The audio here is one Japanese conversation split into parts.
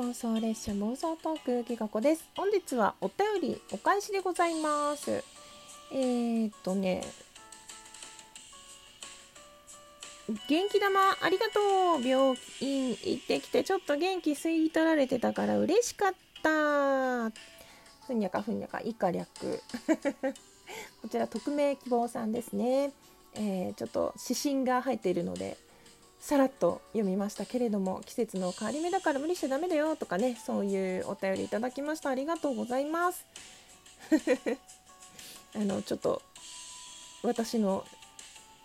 妄想列車妄想トークきがこです。本日はお便りお返しでございます。えー、っとね元気玉ありがとう。病院行ってきてちょっと元気吸い取られてたから嬉しかった。ふにゃかふにゃか。以下略。こちら匿名希望さんですね、えー、ちょっと指針が入っているのでさらっと読みましたけれども季節の変わり目だから無理しちゃダメだよとかねそういうお便りいただきました。ありがとうございます。あのちょっと私の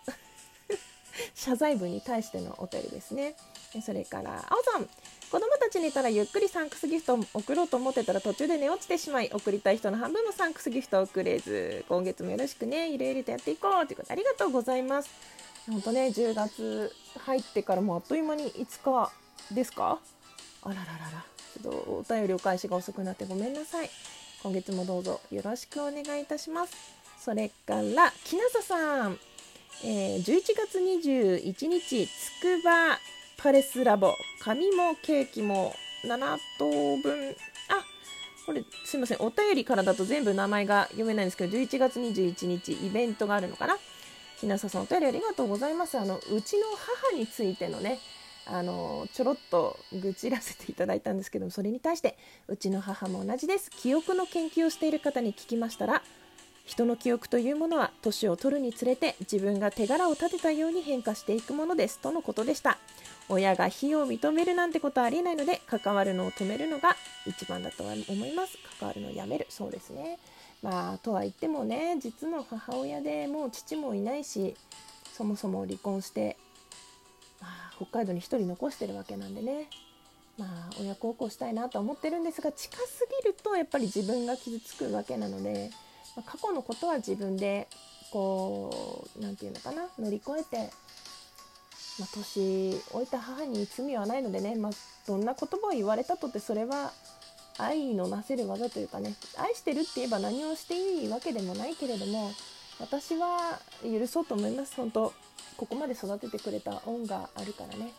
謝罪文に対してのお便りですね。それから青さん。子供たち寝たらゆっくりサンクスギフトを送ろうと思ってたら途中で寝落ちてしまい送りたい人の半分もサンクスギフトを送れず今月もよろしくねゆるゆるとやっていこうということでありがとうございます。本当ね10月入ってからもうあっという間に5日ですか？あらららら。ちょっとお便りお返しが遅くなってごめんなさい。今月もどうぞよろしくお願いいたします。それから木下さん、えー、11月21日つくばパレスラボ。紙もケーキも7等分。あこれすいません。お便りからだと全部名前が読めないんですけど11月21日イベントがあるのかな？ひなささんお便りありがとうございます。あのうちの母についてのねあのちょろっと愚痴らせていただいたんですけどもそれに対してうちの母も同じです。記憶の研究をしている方に聞きましたら人の記憶というものは年を取るにつれて自分が手柄を立てたように変化していくものです。とのことでした。親が非を認めるなんてことはありえないので関わるのを止めるのが一番だとは思います。関わるのをやめる。そうですね。まあとは言ってもね実の母親でもう父もいないしそもそも離婚して、まあ、北海道に1人残してるわけなんでね。まあ親孝行したいなと思ってるんですが近すぎるとやっぱり自分が傷つくわけなので、まあ、過去のことは自分でこう何て言うのかな乗り越えて、まあ、年老いた母に罪はないのでね、まあ、どんな言葉を言われたとってそれは愛のなせる技というかね愛してるって言えば何をしていいわけでもないけれども私は許そうと思います。本当ここまで育ててくれた恩があるからね、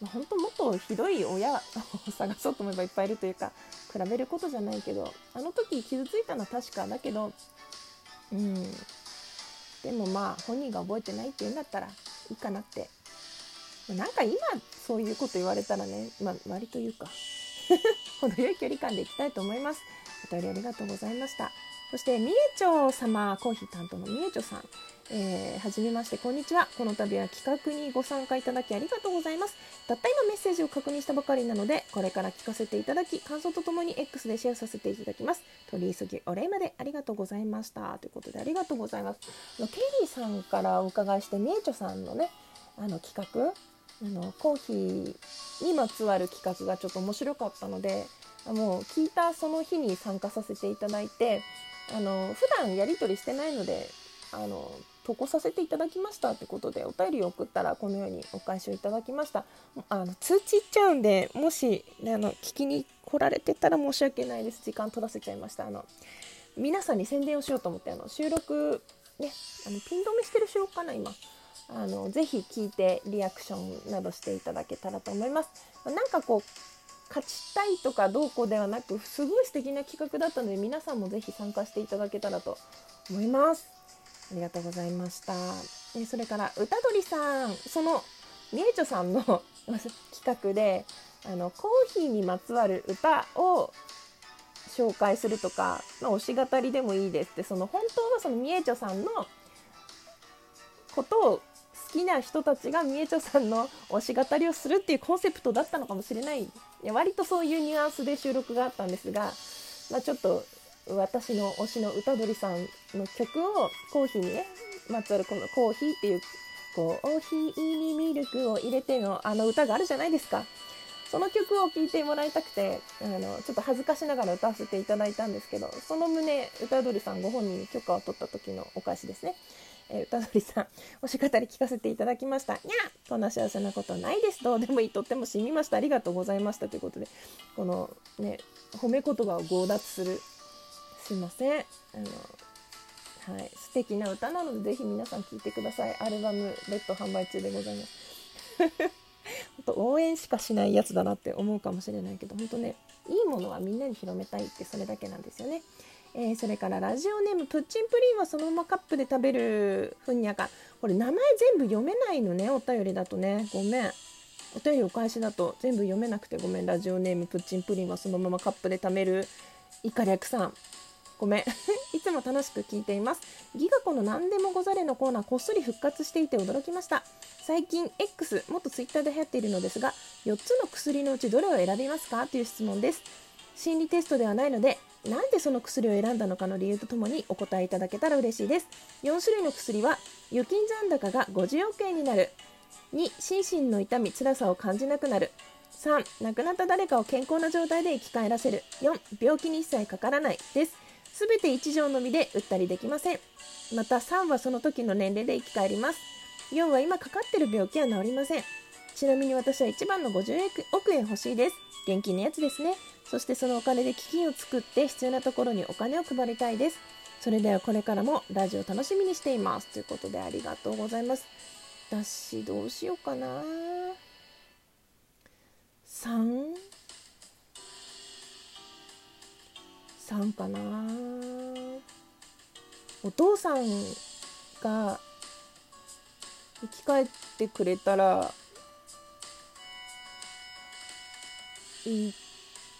まあ、本当もっとひどい親を 探そうと思えばいっぱいいるというか比べることじゃないけどあの時傷ついたのは確かだけどうん。でもまあ本人が覚えてないって言うんだったらいいかなって。なんか今そういうこと言われたらね、まあ、割と言うか。程よい距離感でいきたいと思います。お便りありがとうございました。そして、みえちょ様、コーヒー担当のみえちょさん。えー、はじめまして、こんにちは。この度は企画にご参加いただきありがとうございます。たった今メッセージを確認したばかりなので、これから聞かせていただき、感想とともに X でシェアさせていただきます。取り急ぎお礼までありがとうございました。ということで、ありがとうございます。ケリーさんからお伺いして、みえちょさんのね、あの企画、あのコーヒーにまつわる企画がちょっと面白かったのでもう聞いたその日に参加させていただいてあの普段やり取りしてないのであの投稿させていただきましたってことでお便りを送ったらこのようにお返しをいただきました。あの通知いっちゃうんでもし、ね、あの聞きに来られてたら申し訳ないです。時間取らせちゃいました。あの皆さんに宣伝をしようと思ってあの収録ねあのピン止めしてる収録かな今。あのぜひ聞いてリアクションなどしていただけたらと思います。なんかこう勝ちたいとかどうこうではなくすごい素敵な企画だったので皆さんもぜひ参加していただけたらと思います。ありがとうございました。えそれから歌鳥さんそのみえちょさんの 企画であのコーヒーにまつわる歌を紹介するとか、まあ、推し語りでもいいですってその本当はそのみえちょさんのことをきな人たちがみえちょさんの推し語りをするっていうコンセプトだったのかもしれないいや割とそういうニュアンスで収録があったんですが、まあ、ちょっと私の推しの歌鳥さんの曲をコーヒーにねまつわるこのコーヒーっていうコーヒーにミルクを入れてのあの歌があるじゃないですか。その曲を聴いてもらいたくてあのちょっと恥ずかしながら歌わせていただいたんですけどその旨歌鳥さんご本人に許可を取った時のお返しですね。えー、歌鳥さん、おし語り聞かせていただきました。にゃこんな幸せなことないです。どうでもいい。とってもしみました。ありがとうございました。ということで、このね、褒め言葉を強奪する。すいません。あの、はい。素敵な歌なので、ぜひ皆さん聴いてください。アルバム、レッド販売中でございます。と応援しかしないやつだなって思うかもしれないけど本当ねいいものはみんなに広めたいってそれだけなんですよね。えー、それからラジオネームプッチンプリンはそのままカップで食べるふんにゃかこれ名前全部読めないのねお便りだとね。ごめん。お便りお返しだと全部読めなくてごめん。ラジオネームプッチンプリンはそのままカップで食べるイカ略さん。ごめん。いつも楽しく聞いています。ギガ子の何でもござれのコーナーこっそり復活していて驚きました。最近 X もっと Twitter で流行っているのですが4つの薬のうちどれを選びますか？という質問です。心理テストではないのでなんでその薬を選んだのかの理由とともにお答えいただけたら嬉しいです。4種類の薬は預金残高が50億円になる。2心身の痛み辛さを感じなくなる。3亡くなった誰かを健康な状態で生き返らせる。4病気に一切かからないです。すべて1錠のみで打ったりできません。また3はその時の年齢で生き返ります。4は今かかってる病気は治りません。ちなみに私は一番の50億円欲しいです。現金のやつですね。そしてそのお金で基金を作って必要なところにお金を配りたいです。それではこれからもラジオ楽しみにしています。ということでありがとうございます。私どうしようかな。3 3かな。お父さんが生き返ってくれたらいい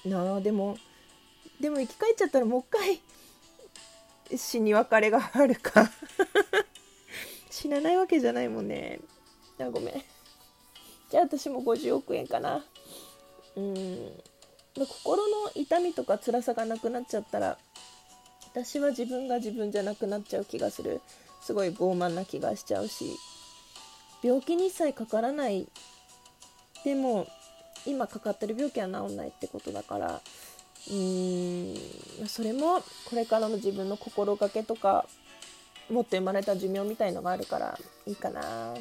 なあでもでも生き返っちゃったらもう一回 死に別れがあるか。死なないわけじゃないもんね。あごめん。じゃあ私も50億円かな。うん。心の痛みとか辛さがなくなっちゃったら私は自分が自分じゃなくなっちゃう気がする。すごい傲慢な気がしちゃうし。病気に一切かからない。でも今かかってる病気は治んないってことだからうーんそれもこれからの自分の心がけとかもっと生まれた寿命みたいのがあるからいいかな。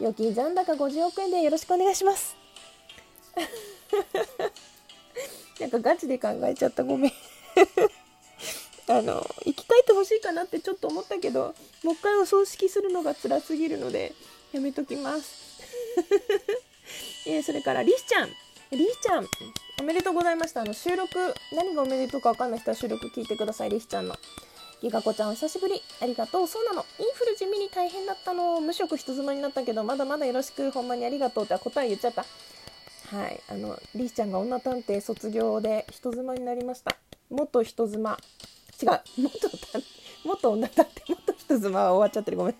預金残高50億円でよろしくお願いします。なんかガチで考えちゃった。ごめん。あの生き返ってほしいかなってちょっと思ったけどもう一回お葬式するのが辛すぎるのでやめときます。えー、それからリスちゃん。リスちゃんおめでとうございました。あの収録何がおめでとうか分かんない人は収録聞いてください。リスちゃんの。ギガ子ちゃんお久しぶり。ありがとう。そうなの。インフル地味に大変だったの。無職人妻になったけどまだまだよろしく。ほんまにありがとうって答え言っちゃった。はい、あのリーちゃんが女探偵卒業で人妻になりました。元人妻。違う。元元女探偵。元人妻は終わっちゃってる。ごめん。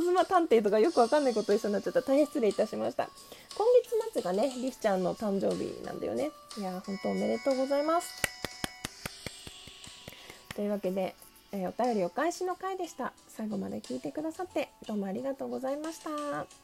人妻探偵とかよくわかんないこと一緒になっちゃった。大変失礼いたしました。今月末がねリスちゃんの誕生日なんだよね。いや本当おめでとうございます。というわけで、えー、お便りお返しの回でした。最後まで聞いてくださってどうもありがとうございました。